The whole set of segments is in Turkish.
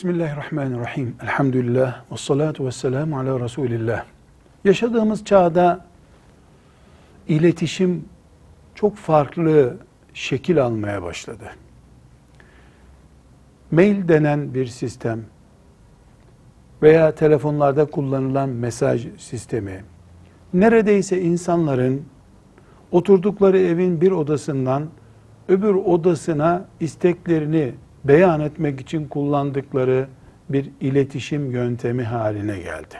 Bismillahirrahmanirrahim. Elhamdülillah. Ve salatu ve selamu ala Resulillah. Yaşadığımız çağda iletişim çok farklı şekil almaya başladı. Mail denen bir sistem veya telefonlarda kullanılan mesaj sistemi neredeyse insanların oturdukları evin bir odasından öbür odasına isteklerini beyan etmek için kullandıkları bir iletişim yöntemi haline geldi.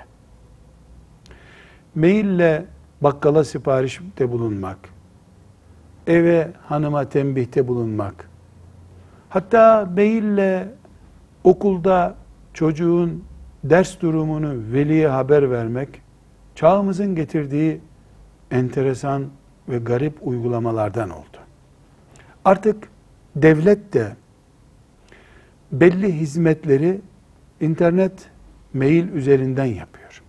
Maille bakkala siparişte bulunmak, eve hanıma tembihte bulunmak, hatta maille okulda çocuğun ders durumunu veliye haber vermek, çağımızın getirdiği enteresan ve garip uygulamalardan oldu. Artık devlet de belli hizmetleri internet, mail üzerinden yapıyor.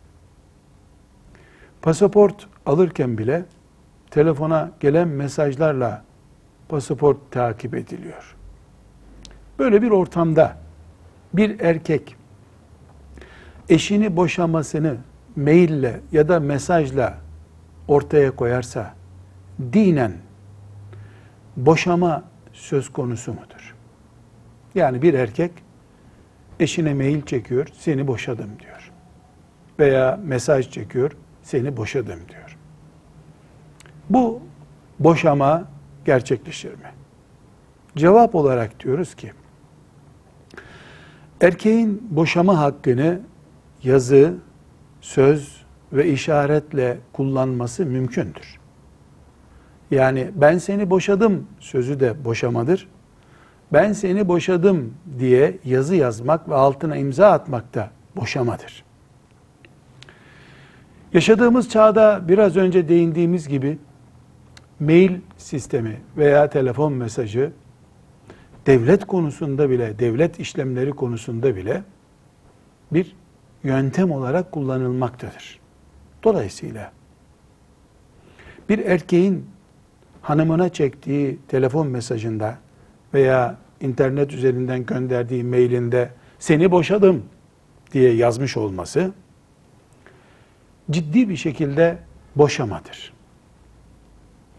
Pasaport alırken bile telefona gelen mesajlarla pasaport takip ediliyor. Böyle bir ortamda bir erkek eşini boşamasını maille ya da mesajla ortaya koyarsa dinen boşama söz konusu mudur? Yani bir erkek eşine mail çekiyor, seni boşadım diyor. Veya mesaj çekiyor, seni boşadım diyor. Bu boşama gerçekleşir mi? Cevap olarak diyoruz ki, erkeğin boşama hakkını yazı, söz ve işaretle kullanması mümkündür. Yani ben seni boşadım sözü de boşamadır ben seni boşadım diye yazı yazmak ve altına imza atmak da boşamadır. Yaşadığımız çağda biraz önce değindiğimiz gibi mail sistemi veya telefon mesajı devlet konusunda bile, devlet işlemleri konusunda bile bir yöntem olarak kullanılmaktadır. Dolayısıyla bir erkeğin hanımına çektiği telefon mesajında veya internet üzerinden gönderdiği mailinde seni boşadım diye yazmış olması ciddi bir şekilde boşamadır.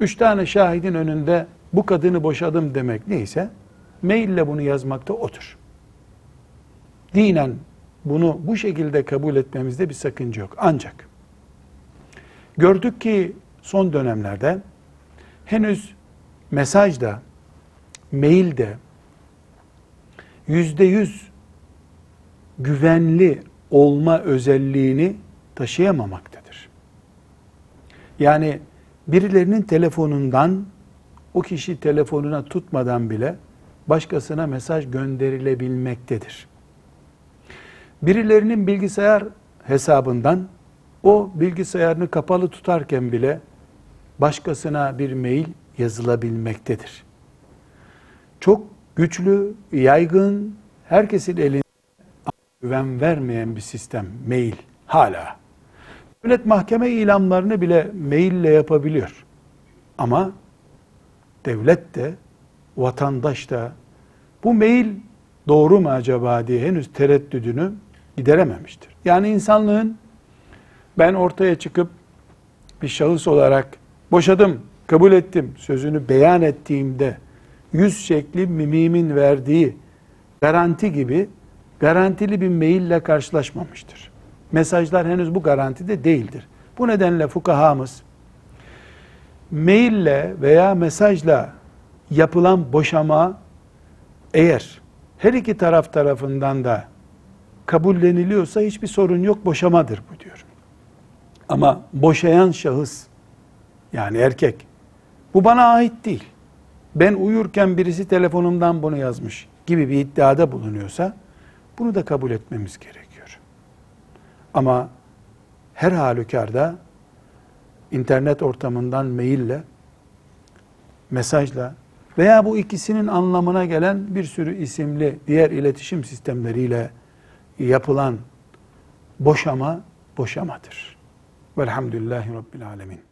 Üç tane şahidin önünde bu kadını boşadım demek neyse maille bunu yazmakta otur. Dinen bunu bu şekilde kabul etmemizde bir sakınca yok. Ancak gördük ki son dönemlerde henüz mesajda mailde yüzde yüz güvenli olma özelliğini taşıyamamaktadır. Yani birilerinin telefonundan o kişi telefonuna tutmadan bile başkasına mesaj gönderilebilmektedir. Birilerinin bilgisayar hesabından o bilgisayarını kapalı tutarken bile başkasına bir mail yazılabilmektedir çok güçlü, yaygın, herkesin elinde güven vermeyen bir sistem mail hala. Devlet mahkeme ilamlarını bile maille yapabiliyor. Ama devlet de vatandaş da bu mail doğru mu acaba diye henüz tereddüdünü giderememiştir. Yani insanlığın ben ortaya çıkıp bir şahıs olarak boşadım, kabul ettim sözünü beyan ettiğimde yüz şekli mimimin verdiği garanti gibi garantili bir maille karşılaşmamıştır. Mesajlar henüz bu garantide değildir. Bu nedenle fukahamız maille veya mesajla yapılan boşama eğer her iki taraf tarafından da kabulleniliyorsa hiçbir sorun yok boşamadır bu diyor. Ama boşayan şahıs yani erkek bu bana ait değil ben uyurken birisi telefonumdan bunu yazmış gibi bir iddiada bulunuyorsa bunu da kabul etmemiz gerekiyor. Ama her halükarda internet ortamından maille, mesajla veya bu ikisinin anlamına gelen bir sürü isimli diğer iletişim sistemleriyle yapılan boşama boşamadır. Velhamdülillahi Rabbil Alemin.